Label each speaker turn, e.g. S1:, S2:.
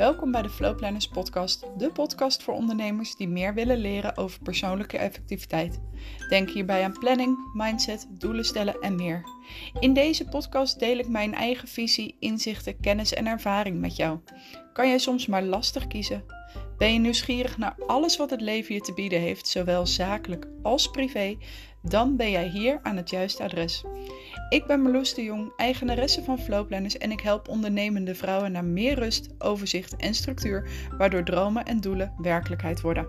S1: Welkom bij de Flowplanners podcast, de podcast voor ondernemers die meer willen leren over persoonlijke effectiviteit. Denk hierbij aan planning, mindset, doelen stellen en meer. In deze podcast deel ik mijn eigen visie, inzichten, kennis en ervaring met jou. Kan jij soms maar lastig kiezen? Ben je nieuwsgierig naar alles wat het leven je te bieden heeft, zowel zakelijk als privé? Dan ben jij hier aan het juiste adres. Ik ben Marloes de Jong, eigenaresse van Flowplanners en ik help ondernemende vrouwen naar meer rust, overzicht en structuur, waardoor dromen en doelen werkelijkheid worden.